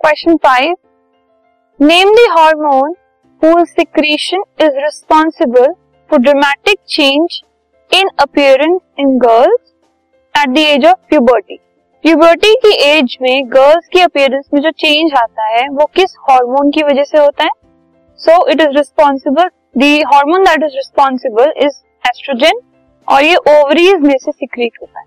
Question five name the hormone whose secretion is responsible for dramatic change in girls at the age of puberty. Puberty की age में girls की appearance में जो change आता है, वो किस हार्मोन की वजह से होता है? So it is responsible the hormone that is responsible is oestrogen और ये ओवरीज में से सिक्रीट होता है।